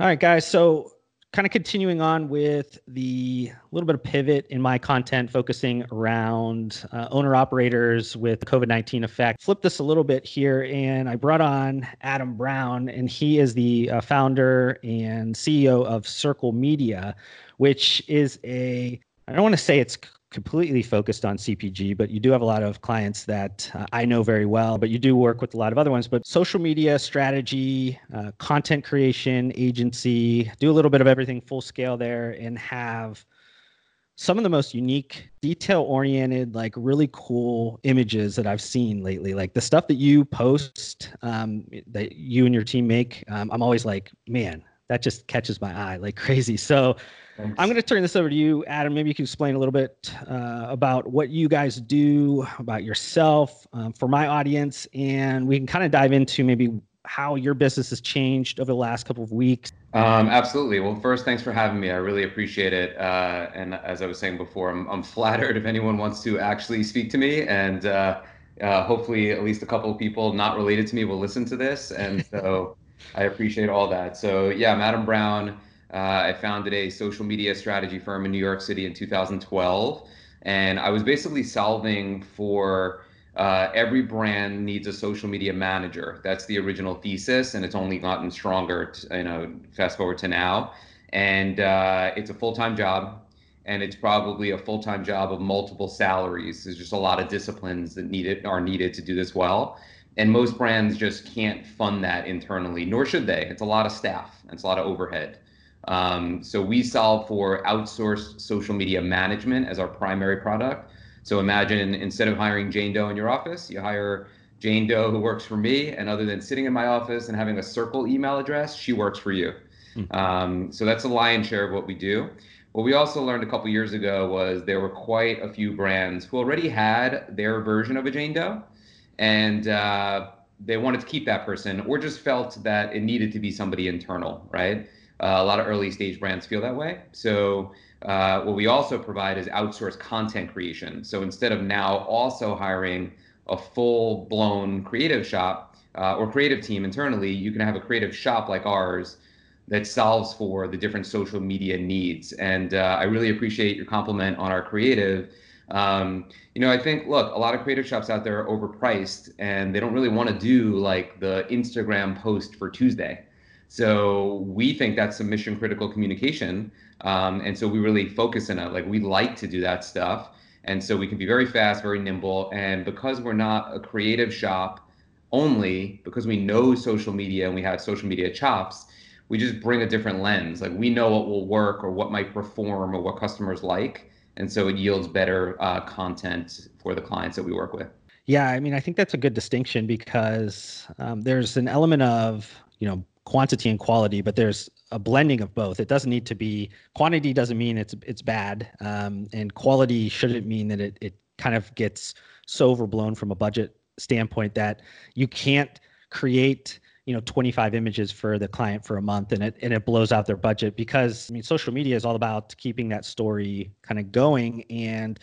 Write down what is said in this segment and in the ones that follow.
All right, guys. So kind of continuing on with the little bit of pivot in my content focusing around uh, owner operators with covid-19 effect flip this a little bit here and i brought on adam brown and he is the uh, founder and ceo of Sircle Media which is a i don't want to say it's completely focused on CPG, but you do have a lot of clients that uh, I know very well, but you do work with a lot of other ones. But social media strategy, uh, content creation, agency, do a little bit of everything full scale there and have some of the most unique, detail oriented, like really cool images that I've seen lately. Like the stuff that you post, um, that you and your team make, um, I'm always like, man, that just catches my eye like crazy. So, Thanks. I'm going to turn this over to you, Adam. Maybe you can explain a little bit uh, about what you guys do, about yourself um, for my audience, and we can kind of dive into maybe how your business has changed over the last couple of weeks. Um, absolutely. Well, first, thanks for having me. I really appreciate it. Uh, and as I was saying before, I'm, I'm, flattered if anyone wants to actually speak to me. And uh, uh hopefully, at least a couple of people not related to me will listen to this. And so I appreciate all that. So, yeah, I'm Adam Brown. Uh, I founded a social media strategy firm in New York City in 2012. And I was basically solving for uh, every brand needs a social media manager. That's the original thesis, and it's only gotten stronger, you know, fast forward to now. And uh, it's a full time job, and it's probably a full time job of multiple salaries. There's just a lot of disciplines that need it, are needed to do this well. And most brands just can't fund that internally, nor should they. It's a lot of staff, and it's a lot of overhead. Um, so we solve for outsourced social media management as our primary product. So imagine instead of hiring Jane Doe in your office, you hire Jane Doe who works for me, and other than sitting in my office and having a Sircle email address, she works for you. Mm-hmm. Um, so that's the lion's share of what we do. What we also learned a couple years ago was there were quite a few brands who already had their version of a Jane Doe, and uh, they wanted to keep that person, or just felt that it needed to be somebody internal, right? Uh, a lot of early stage brands feel that way. So uh, what we also provide is outsourced content creation. So instead of now also hiring a full blown creative shop uh, or creative team internally, you can have a creative shop like ours that solves for the different social media needs. And uh, I really appreciate your compliment on our creative. Um, you know, I think, look, a lot of creative shops out there are overpriced and they don't really want to do like the Instagram post for Tuesday. So we think that's some mission critical communication. Um, and so we really focus on it. Like we like to do that stuff. And so we can be very fast, very nimble. And because we're not a creative shop only, because we know social media and we have social media chops, we just bring a different lens. Like we know what will work or what might perform or what customers like. And so it yields better uh, content for the clients that we work with. Yeah, I mean, I think that's a good distinction because um, there's an element of, you know, quantity and quality, but there's a blending of both. It doesn't need to be quantity doesn't mean it's it's bad, um, and quality shouldn't mean that it it kind of gets so overblown from a budget standpoint that you can't create you know 25 images for the client for a month and it and it blows out their budget because I mean social media is all about keeping that story kind of going and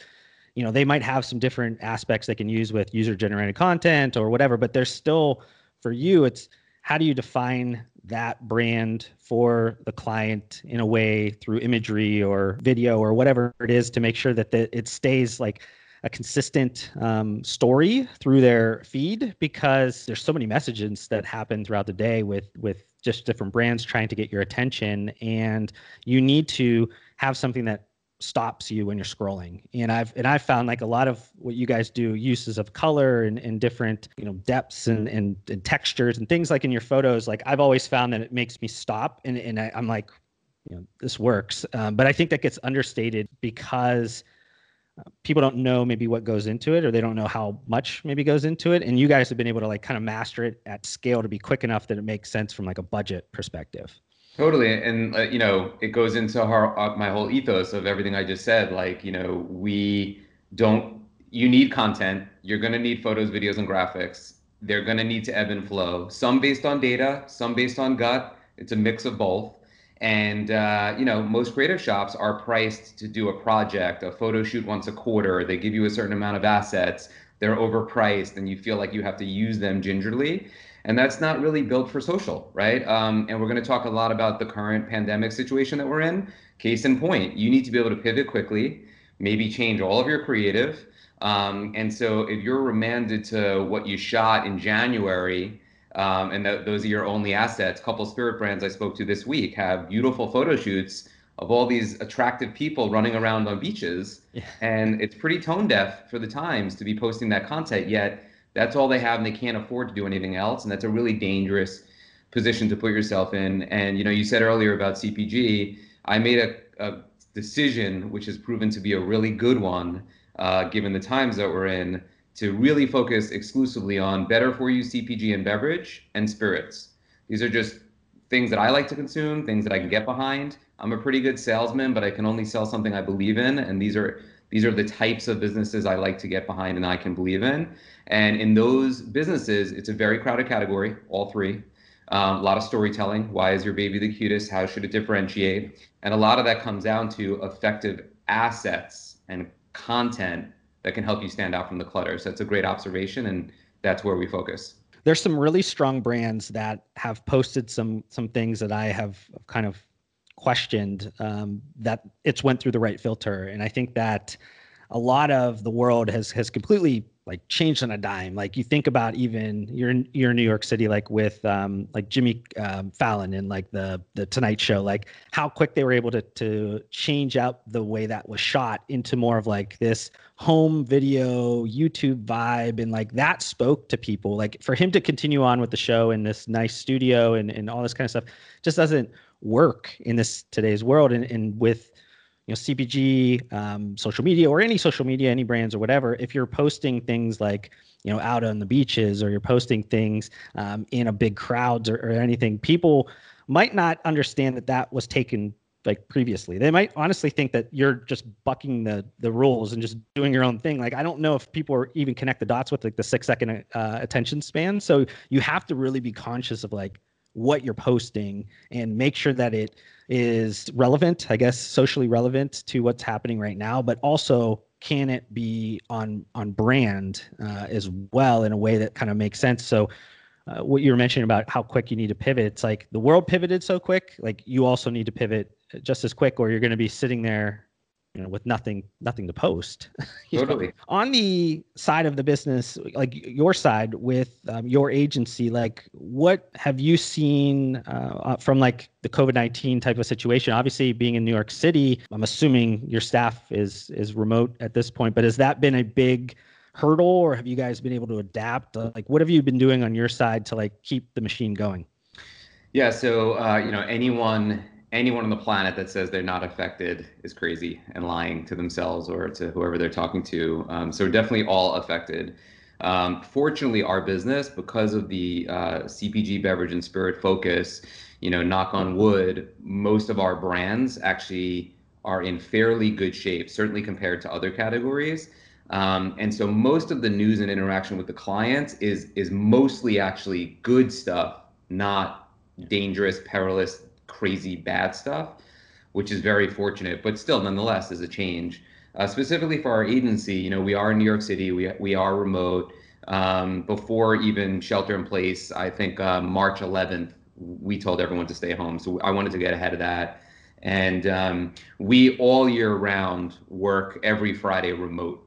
you know they might have some different aspects they can use with user generated content or whatever but there's still for you it's how do you define that brand for the client in a way through imagery or video or whatever it is to make sure that the, it stays like a consistent um, story through their feed because there's so many messages that happen throughout the day with with just different brands trying to get your attention. And you need to have something that stops you when you're scrolling. And I've and I've found like a lot of what you guys do, uses of color and, and different, you know, depths and, and, and textures and things like in your photos, like I've always found that it makes me stop and, and I, am like, you know, this works. Um, but I think that gets understated because uh, people don't know maybe what goes into it or they don't know how much maybe goes into it. And you guys have been able to like kind of master it at scale to be quick enough that it makes sense from like a budget perspective. Totally, and uh, you know, it goes into uh, my whole ethos of everything I just said. Like, you know, we don't. You need content. You're going to need photos, videos, and graphics. They're going to need to ebb and flow. Some based on data, some based on gut. It's a mix of both. And uh, you know, most creative shops are priced to do a project, a photo shoot once a quarter. They give you a certain amount of assets. They're overpriced, and you feel like you have to use them gingerly. And that's not really built for social, right? Um, and we're going to talk a lot about the current pandemic situation that we're in. Case in point, you need to be able to pivot quickly, maybe change all of your creative. Um, and so if you're remanded to what you shot in January, um, and th- those are your only assets, couple spirit brands I spoke to this week have beautiful photo shoots of all these attractive people running around on beaches. Yeah. And it's pretty tone deaf for the times to be posting that content, yet that's all they have, and they can't afford to do anything else. And that's a really dangerous position to put yourself in. And you know, you said earlier about CPG. I made a, a decision, which has proven to be a really good one, uh, given the times that we're in, to really focus exclusively on better for you CPG and beverage and spirits. These are just things that I like to consume, things that I can get behind. I'm a pretty good salesman, but I can only sell something I believe in, and these are these are the types of businesses I like to get behind and I can believe in. And in those businesses, it's a very crowded category, all three. Um, a lot of storytelling. Why is your baby the cutest? How should it differentiate? And a lot of that comes down to effective assets and content that can help you stand out from the clutter. So it's a great observation, and that's where we focus. There's some really strong brands that have posted some some things that I have kind of questioned um, that it's went through the right filter, and I think that a lot of the world has has completely like changed on a dime. Like you think about even you're in you're in New York City, like with um, like Jimmy um, Fallon and like the the Tonight Show, like how quick they were able to to change out the way that was shot into more of like this home video YouTube vibe, and like that spoke to people. Like for him to continue on with the show in this nice studio and and all this kind of stuff just doesn't work in this today's world and, and with you know cpg um, social media or any social media any brands or whatever if you're posting things like you know out on the beaches or you're posting things um, in a big crowds or, or anything people might not understand that that was taken like previously. They might honestly think that you're just bucking the the rules and just doing your own thing. Like i don't know if people are even connect the dots with like the six second uh, attention span. So you have to really be conscious of like what you're posting and make sure that it is relevant, I guess, socially relevant to what's happening right now, but also can it be on on brand uh, as well in a way that kind of makes sense? So, uh, what you were mentioning about how quick you need to pivot, it's like the world pivoted so quick, like you also need to pivot just as quick, or you're going to be sitting there you know with nothing nothing to post. Totally know? on the side of the business like your side with um, your agency like what have you seen uh, uh from like the covid-19 type of situation? Obviously being in new york city i'm assuming your staff is is remote at this point but has that been a big hurdle or have you guys been able to adapt? Uh, like what have you been doing on your side to like keep the machine going? Yeah so uh, you know anyone anyone on the planet that says they're not affected is crazy and lying to themselves or to whoever they're talking to. Um, so we're definitely all affected. Um, fortunately, our business, because of the uh, CPG beverage and spirit focus, you know, knock on wood, most of our brands actually are in fairly good shape, certainly compared to other categories. Um, and so most of the news and interaction with the clients is is mostly actually good stuff, not dangerous, perilous crazy bad stuff, which is very fortunate, but still, nonetheless, is a change. Uh, specifically for our agency, you know, we are in New York City. We we are remote. Um, before even shelter in place, I think uh, March 11th, we told everyone to stay home. So I wanted to get ahead of that. And um, we all year round work every Friday remote.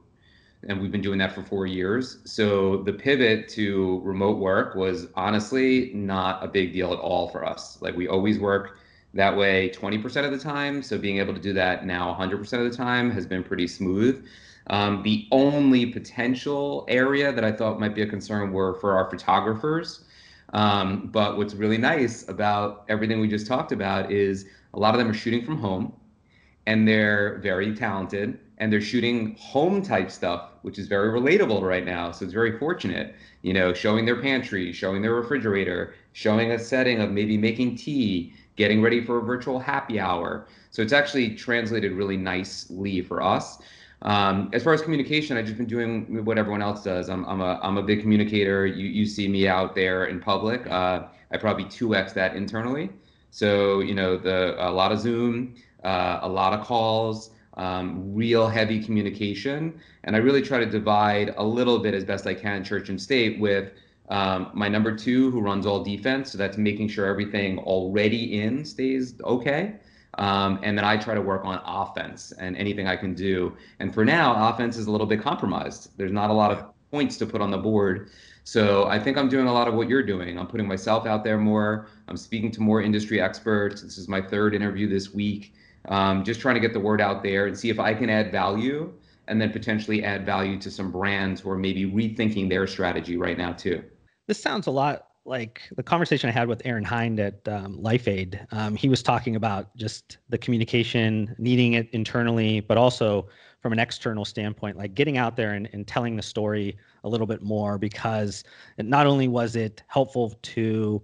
And we've been doing that for four years. So the pivot to remote work was honestly not a big deal at all for us. Like we always work that way 20% of the time. So being able to do that now 100% of the time has been pretty smooth. Um, the only potential area that I thought might be a concern were for our photographers. Um, but what's really nice about everything we just talked about is a lot of them are shooting from home and they're very talented and they're shooting home type stuff, which is very relatable right now. So it's very fortunate, you know, showing their pantry, showing their refrigerator, showing a setting of maybe making tea, getting ready for a virtual happy hour. So it's actually translated really nicely for us. Um, as far as communication, I've just been doing what everyone else does. I'm, I'm, a, I'm a big communicator. You, you see me out there in public. Uh, I probably 2x that internally. So, you know, the a lot of Zoom, uh, a lot of calls, um, real heavy communication. And I really try to divide a little bit as best I can church and state with Um, my number two, who runs all defense, so that's making sure everything already in stays okay. Um, and then I try to work on offense and anything I can do. And for now, offense is a little bit compromised. There's not a lot of points to put on the board. So I think I'm doing a lot of what you're doing. I'm putting myself out there more. I'm speaking to more industry experts. This is my third interview this week. Um, just trying to get the word out there and see if I can add value and then potentially add value to some brands who are maybe rethinking their strategy right now too. This sounds a lot like the conversation I had with Aaron Hinde at um, LifeAid. Um, he was talking about just the communication, needing it internally, but also from an external standpoint, like getting out there and, and telling the story a little bit more because not only was it helpful to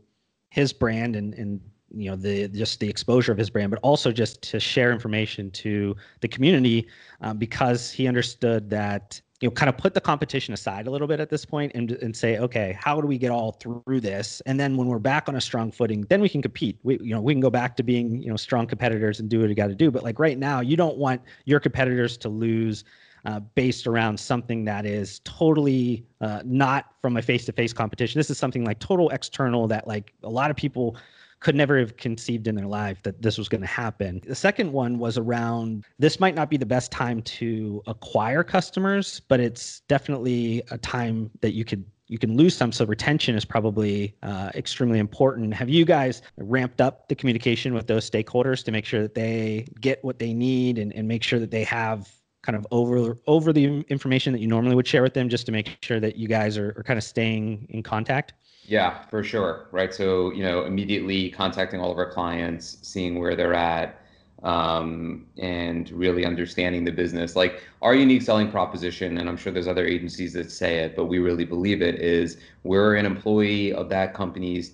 his brand and, and you know the just the exposure of his brand but also just to share information to the community um, because he understood that you know kind of put the competition aside a little bit at this point and, and say okay how do we get all through this? And then when we're back on a strong footing then we can compete. We you know we can go back to being you know strong competitors and do what we got to do. But like right now you don't want your competitors to lose uh, based around something that is totally uh, not from a face-to-face competition. This is something like total external that like a lot of people could never have conceived in their life that this was going to happen. The second one was around this might not be the best time to acquire customers, but it's definitely a time that you could you can lose some. So retention is probably uh, extremely important. Have you guys ramped up the communication with those stakeholders to make sure that they get what they need and, and make sure that they have kind of over over the information that you normally would share with them just to make sure that you guys are, are kind of staying in contact? Yeah, for sure. Right. So, you know, immediately contacting all of our clients, seeing where they're at, um, and really understanding the business. Like our unique selling proposition, and I'm sure there's other agencies that say it, but we really believe it is we're an employee of that company's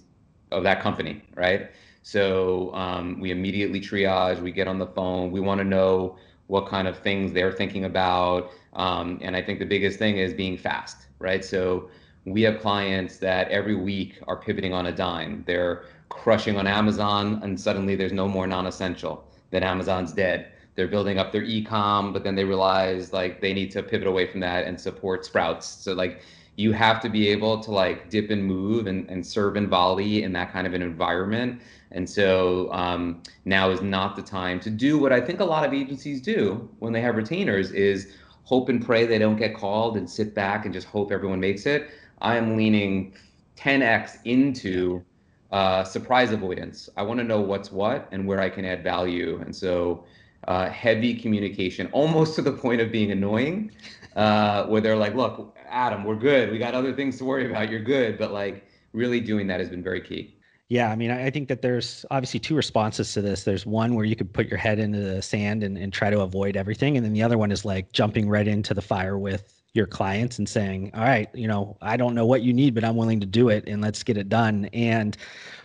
of that company, right? So um, we immediately triage. We get on the phone. We want to know what kind of things they're thinking about, um, and I think the biggest thing is being fast, right? So we have clients that every week are pivoting on a dime. They're crushing on Amazon, and suddenly there's no more non-essential. then Amazon's dead. They're building up their e-com, but then they realize like they need to pivot away from that and support Sprouts. So like you have to be able to like dip and move and, and serve and volley in that kind of an environment. And so um, now is not the time to do what I think a lot of agencies do when they have retainers is hope and pray they don't get called and sit back and just hope everyone makes it. I am leaning 10x into uh, surprise avoidance. I want to know what's what and where I can add value. And so, uh, heavy communication, almost to the point of being annoying, uh, where they're like, "Look, Adam, we're good. We got other things to worry about. You're good." But like, really doing that has been very key. Yeah, I mean, I think that there's obviously two responses to this. There's one where you could put your head into the sand and, and try to avoid everything. And then the other one is like jumping right into the fire with your clients and saying, all right, you know, I don't know what you need, but I'm willing to do it and let's get it done. And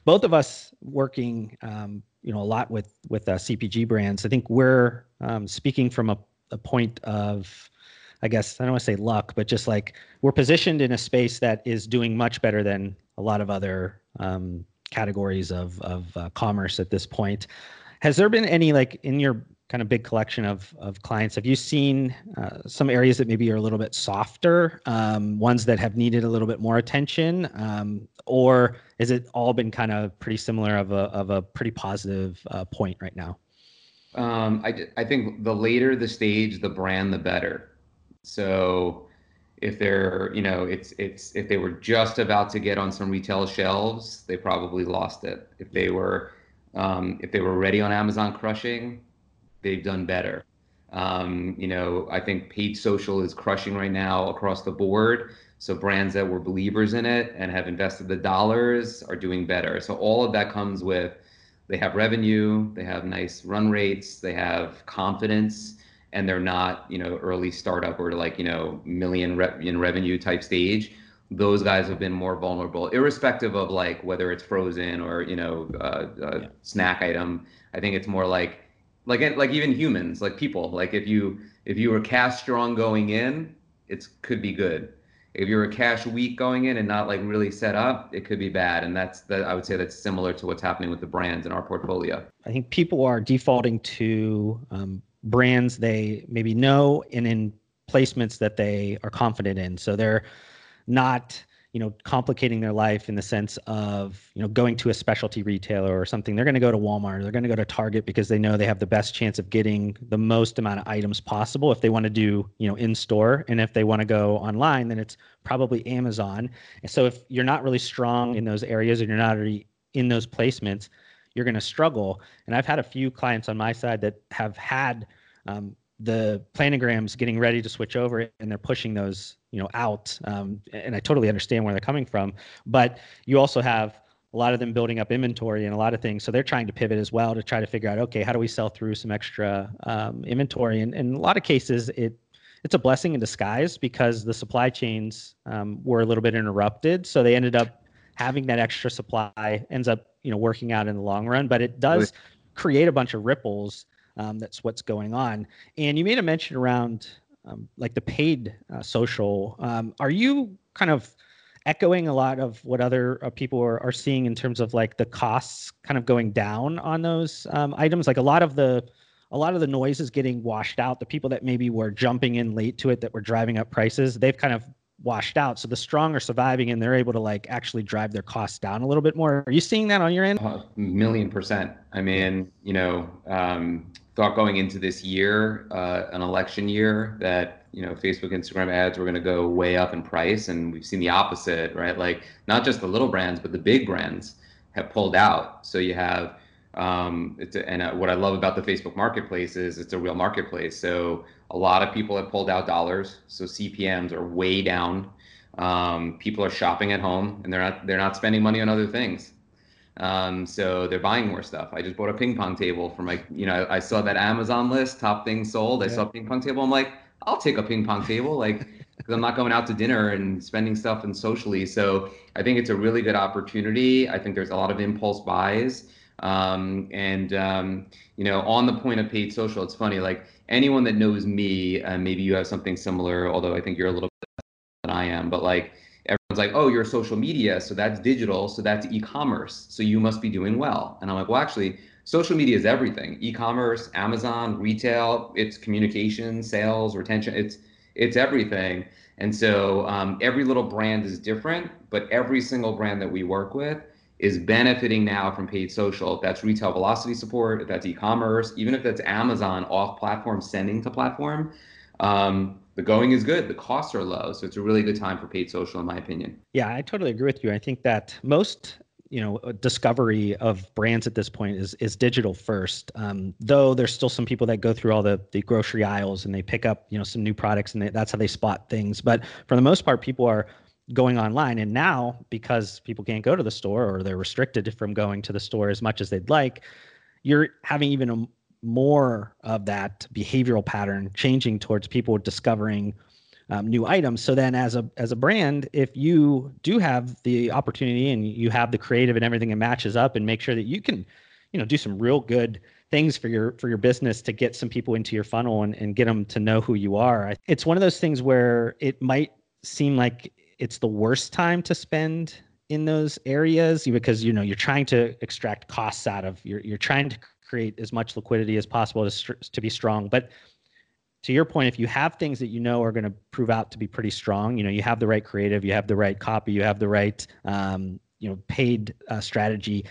both of us working, um, you know, a lot with, with uh, CPG brands, I think we're um, speaking from a, a point of, I guess, I don't want to say luck, but just like we're positioned in a space that is doing much better than a lot of other um, categories of, of uh, commerce at this point. Has there been any like in your kind of big collection of of clients. Have you seen uh, some areas that maybe are a little bit softer, um, ones that have needed a little bit more attention, um, or is it all been kind of pretty similar of a of a pretty positive uh, point right now? Um, I I think the later the stage, the brand, the better. So if they're you know it's it's if they were just about to get on some retail shelves, they probably lost it. If they were um, if they were ready on Amazon crushing, they've done better. Um, you know, I think paid social is crushing right now across the board. So brands that were believers in it and have invested the dollars are doing better. So all of that comes with they have revenue, they have nice run rates, they have confidence, and they're not, you know, early startup or like, you know, million re- in revenue type stage. Those guys have been more vulnerable, irrespective of like whether it's frozen or, you know, uh, a yeah. snack item. I think it's more like like like even humans like people like if you if you were cash strong going in it could be good. If you're a cash weak going in and not like really set up it could be bad and that's that i would say that's similar to what's happening with the brands in our portfolio. I think people are defaulting to um, brands they maybe know and in placements that they are confident in. So they're not you know complicating their life in the sense of you know going to a specialty retailer or something. They're going to go to walmart they're going to go to target because they know they have the best chance of getting the most amount of items possible if they want to do you know in store and if they want to go online then it's probably amazon. And so if you're not really strong in those areas and you're not already in those placements you're going to struggle. And i've had a few clients on my side that have had um, the planograms getting ready to switch over and they're pushing those you know out um, and i totally understand where they're coming from but you also have a lot of them building up inventory and a lot of things so they're trying to pivot as well to try to figure out okay how do we sell through some extra um, inventory? And, and in a lot of cases it it's a blessing in disguise because the supply chains um, were a little bit interrupted so they ended up having that extra supply ends up you know working out in the long run but it does create a bunch of ripples um, that's what's going on. And you made a mention around um, like the paid uh, social. Um, are you kind of echoing a lot of what other uh, people are, are seeing in terms of like the costs kind of going down on those um, items? Like a lot of the a lot of the noise is getting washed out. The people that maybe were jumping in late to it that were driving up prices, they've kind of washed out. So the strong are surviving and they're able to like actually drive their costs down a little bit more. Are you seeing that on your end? A million percent. I mean, you know, um, thought going into this year, uh, an election year, that you know Facebook, Instagram ads were going to go way up in price, and we've seen the opposite, right? Like not just the little brands, but the big brands have pulled out. So you have, um, it's a, and uh, what I love about the Facebook Marketplace is it's a real marketplace. So a lot of people have pulled out dollars, so CPMS are way down. Um, people are shopping at home, and they're not they're not spending money on other things. Um, so they're buying more stuff. I just bought a ping pong table for my, you know, I saw that Amazon list, top things sold. I yeah. saw a ping pong table. I'm like, I'll take a ping pong table, like, because I'm not going out to dinner and spending stuff and socially. So I think it's a really good opportunity. I think there's a lot of impulse buys. Um, and um, you know, on the point of paid social, it's funny. Like anyone that knows me, uh, maybe you have something similar. Although I think you're a little bit than I am, but like everyone's like, oh, you're social media, so that's digital, so that's e-commerce, so you must be doing well. And I'm like, well, actually, social media is everything. E-commerce, Amazon, retail, it's communication, sales, retention, it's it's everything. And so um, every little brand is different, but every single brand that we work with is benefiting now from paid social. If that's retail velocity support, if that's e-commerce, even if that's Amazon off platform sending to platform, um, the going is good. The costs are low. So it's a really good time for paid social in my opinion. Yeah i totally agree with you. I think that most you know discovery of brands at this point is is digital first. Um, though there's still some people that go through all the the grocery aisles and they pick up you know some new products and they, that's how they spot things. But for the most part people are going online and now because people can't go to the store or they're restricted from going to the store as much as they'd like you're having even a more of that behavioral pattern changing towards people discovering um, new items. So then, as a as a brand, if you do have the opportunity and you have the creative and everything, it matches up, and make sure that you can, you know, do some real good things for your for your business to get some people into your funnel and, and get them to know who you are. It's one of those things where it might seem like it's the worst time to spend in those areas because you know you're trying to extract costs out of you're you're trying to create as much liquidity as possible to, to be strong. But to your point, if you have things that you know are going to prove out to be pretty strong, you know, you have the right creative, you have the right copy, you have the right, um, you know, paid uh, strategy,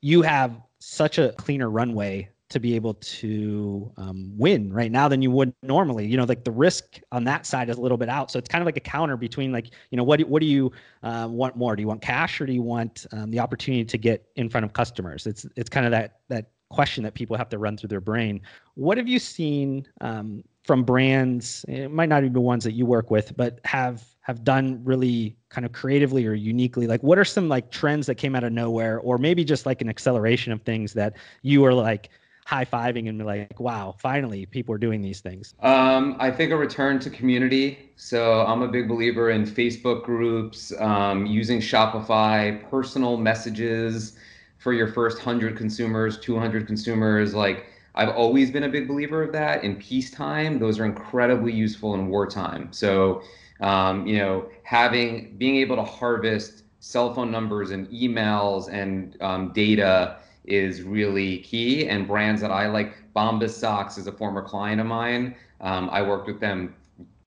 you have such a cleaner runway to be able to um, win right now than you would normally. You know, like the risk on that side is a little bit out. So it's kind of like a counter between like, you know, what what do you uh, want more? Do you want cash or do you want um, the opportunity to get in front of customers? It's it's kind of that that question that people have to run through their brain. What have you seen um, from brands? It might not even be ones that you work with, but have have done really kind of creatively or uniquely. Like, what are some like trends that came out of nowhere, or maybe just like an acceleration of things that you are like high fiving and like, wow, finally people are doing these things? Um, I think a return to community. So I'm a big believer in Facebook groups, um, using Shopify, personal messages for your first 100 consumers, 200 consumers. Like, I've always been a big believer of that. In peacetime, those are incredibly useful in wartime. So, um, you know, having being able to harvest cell phone numbers and emails and um, data is really key. And brands that I like, Bombas Socks is a former client of mine. Um, I worked with them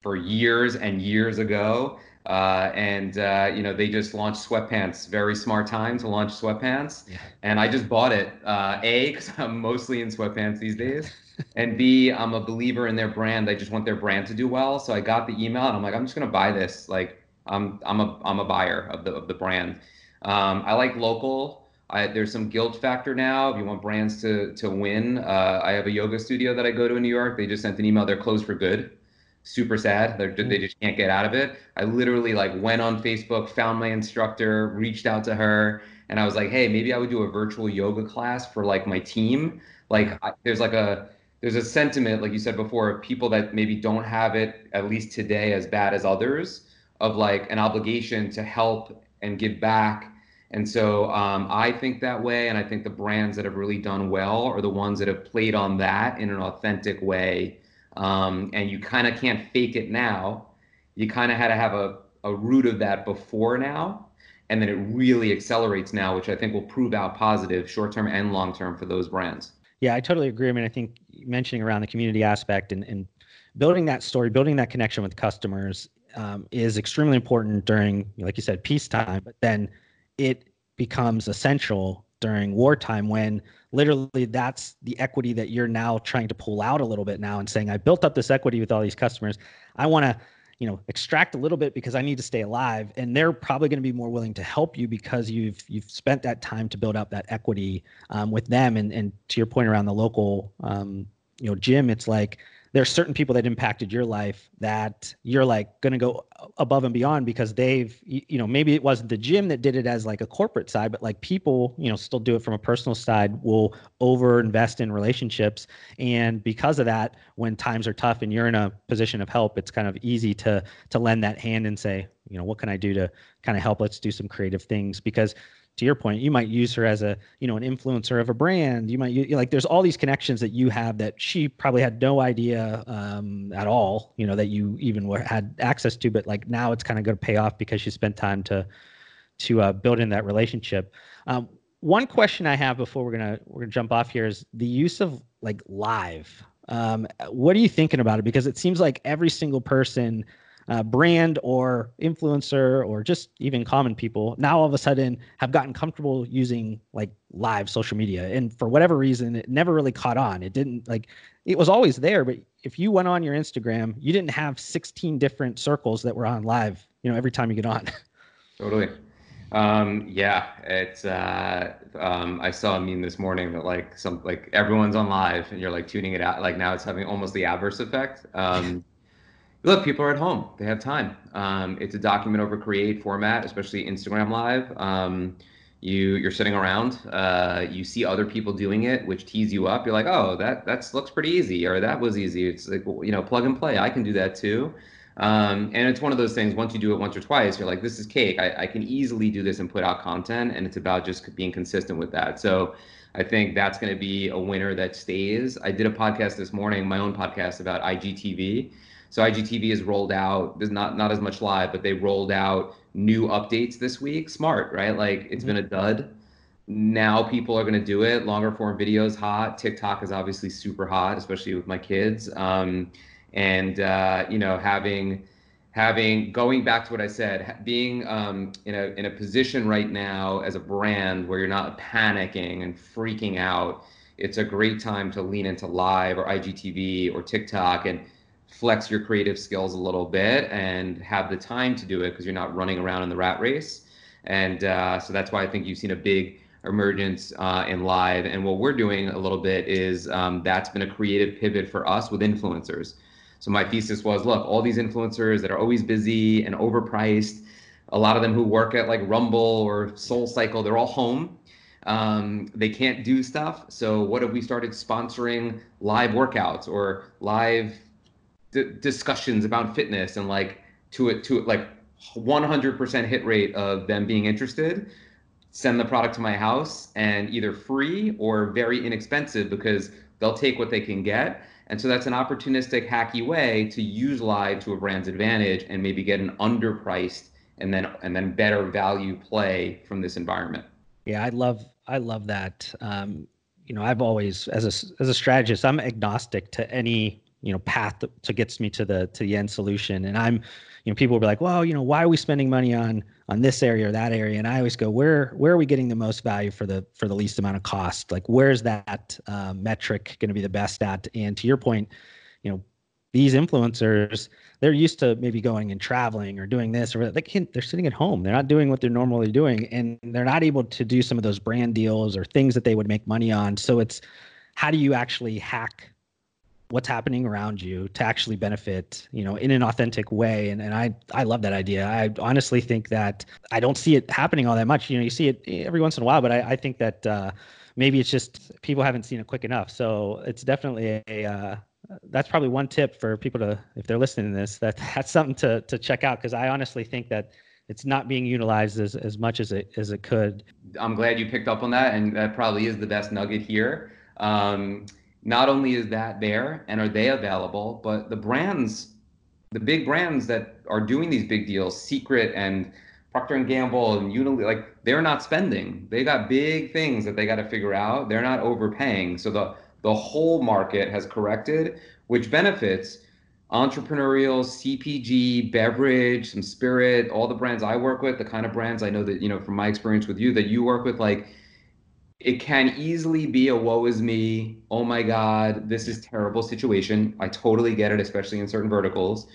for years and years ago. Uh, and uh, you know they just launched sweatpants. Very smart time to launch sweatpants. Yeah. And I just bought it. Uh, a because I'm mostly in sweatpants these days, and B I'm a believer in their brand. I just want their brand to do well. So I got the email and I'm like I'm just gonna buy this. Like I'm I'm a I'm a buyer of the of the brand. Um, I like local. I, there's some guilt factor now. If you want brands to to win, uh, I have a yoga studio that I go to in New York. They just sent an email. They're closed for good super sad. They're, they mm. just can't get out of it. I literally like went on Facebook, found my instructor, reached out to her, and I was like, hey, maybe I would do a virtual yoga class for like my team. Like I, there's like a there's a sentiment, like you said before, of people that maybe don't have it at least today as bad as others, of like an obligation to help and give back. And so um, I think that way, and I think the brands that have really done well are the ones that have played on that in an authentic way um, and you kind of can't fake it now. You kind of had to have a, a root of that before now, and then it really accelerates now, which I think will prove out positive short term and long term for those brands. Yeah, I totally agree. I mean, I think mentioning around the community aspect and, and building that story, building that connection with customers um, is extremely important during, like you said, peacetime, but then it becomes essential during wartime when literally that's the equity that you're now trying to pull out a little bit now and saying i built up this equity with all these customers. I want to you know extract a little bit because i need to stay alive. And they're probably going to be more willing to help you because you've you've spent that time to build up that equity um, with them. And and to your point around the local um, you know gym it's like there's certain people that impacted your life that you're like going to go above and beyond because they've you know maybe it wasn't the gym that did it as like a corporate side but like people you know still do it from a personal side will over invest in relationships. And because of that when times are tough and you're in a position of help it's kind of easy to to lend that hand and say you know what can i do to kind of help? Let's do some creative things. Because to your point, you might use her as a, you know, an influencer of a brand. You might you, like there's all these connections that you have that she probably had no idea um, at all, you know, that you even were, had access to. But like now it's kind of going to pay off because she spent time to to uh, build in that relationship. Um, one question I have before we're gonna we're gonna jump off here is the use of like live. Um, what are you thinking about it? Because it seems like every single person uh, brand or influencer or just even common people now all of a sudden have gotten comfortable using like live social media and for whatever reason it never really caught on it didn't like it was always there but if you went on your instagram you didn't have 16 different circles that were on live you know every time you get on totally um, yeah, it's. Uh, um, I saw a meme this morning that like some like everyone's on live and you're like tuning it out. Like now it's having almost the adverse effect. Um, look, people are at home; they have time. Um, it's a document over create format, especially Instagram Live. Um, you you're sitting around, uh, you see other people doing it, which tees you up. You're like, oh, that that looks pretty easy, or that was easy. It's like you know, plug and play. I can do that too. Um, and it's one of those things. Once you do it once or twice, you're like, this is cake. I, I can easily do this and put out content, and it's about just being consistent with that. So. I think that's going to be a winner that stays. I did a podcast this morning, my own podcast about IGTV, so IGTV has rolled out. There's not not as much live, but they rolled out new updates this week. Smart, right? Like it's mm-hmm. been a dud. Now people are going to do it. Longer form videos hot. TikTok is obviously super hot, especially with my kids. Um, and uh, you know having having going back to what I said, being um, in a in a position right now as a brand where you're not panicking and freaking out. It's a great time to lean into live or IGTV or TikTok and flex your creative skills a little bit and have the time to do it because you're not running around in the rat race. And uh, so that's why I think you've seen a big emergence uh, in live. And what we're doing a little bit is um, that's been a creative pivot for us with influencers. So my thesis was, look, all these influencers that are always busy and overpriced, a lot of them who work at like Rumble or Soul Cycle, they're all home. Um, they can't do stuff. So what have we started sponsoring live workouts or live d- discussions about fitness and like to it to like 100% hit rate of them being interested send the product to my house and either free or very inexpensive because they'll take what they can get. And so that's an opportunistic hacky way to use live to a brand's advantage and maybe get an underpriced and then and then better value play from this environment. Yeah i love i love that. Um, you know i've always as a as a strategist i'm agnostic to any you know path to, to gets me to the to the end solution. And i'm you know people will be like well you know why are we spending money on on this area or that area? And i always go where where are we getting the most value for the for the least amount of cost? Like where's that uh, metric going to be the best at? And to your point you know these influencers they're used to maybe going and traveling or doing this or they can't they're sitting at home. They're not doing what they're normally doing. And they're not able to do some of those brand deals or things that they would make money on. So it's how do you actually hack what's happening around you to actually benefit you know in an authentic way. And, and i i love that idea. I honestly think that i don't see it happening all that much. You know you see it every once in a while but i, I think that uh, maybe it's just people haven't seen it quick enough. So it's definitely a, uh, that's probably one tip for people to if they're listening to this that that's something to to check out. Because i honestly think that it's not being utilized as, as much as it as it could. I'm glad you picked up on that and that probably is the best nugget here. Um, not only is that there and are they available, but the brands, the big brands that are doing these big deals, Secret and Procter and Gamble and Unilever, like they're not spending. They got big things that they got to figure out. They're not overpaying. So the the whole market has corrected, which benefits entrepreneurial, CPG, beverage, some spirit, all the brands I work with, the kind of brands I know that, you know, from my experience with you that you work with, like it can easily be a woe is me, oh my God, this is terrible situation. I totally get it, especially in certain verticals.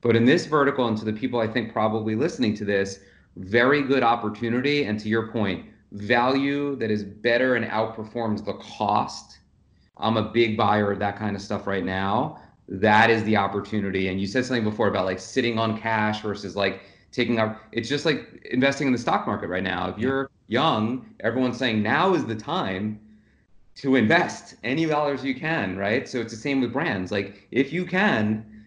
But in this vertical, and to the people I think probably listening to this, very good opportunity. And to your point, value that is better and outperforms the cost. I'm a big buyer of that kind of stuff right now. That is the opportunity. And you said something before about like sitting on cash versus like taking up, it's just like investing in the stock market right now. If you're young, everyone's saying now is the time to invest any dollars you can, right? So it's the same with brands. Like if you can,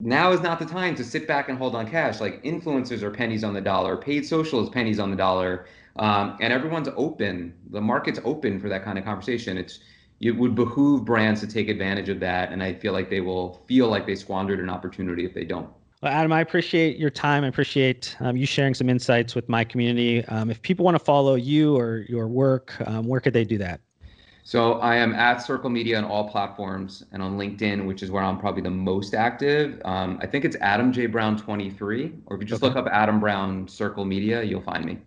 now is not the time to sit back and hold on cash. Like influencers are pennies on the dollar, paid social is pennies on the dollar, um, and everyone's open. The market's open for that kind of conversation. It's it would behoove brands to take advantage of that, and I feel like they will feel like they squandered an opportunity if they don't. Well, Adam, I appreciate your time. I appreciate um, you sharing some insights with my community. Um, if people want to follow you or your work, um, where could they do that? So I am at Sircle Media on all platforms and on LinkedIn, which is where I'm probably the most active. Um, I think it's Adam J Brown 23, or if you just okay. look up Adam Brown Sircle Media, you'll find me.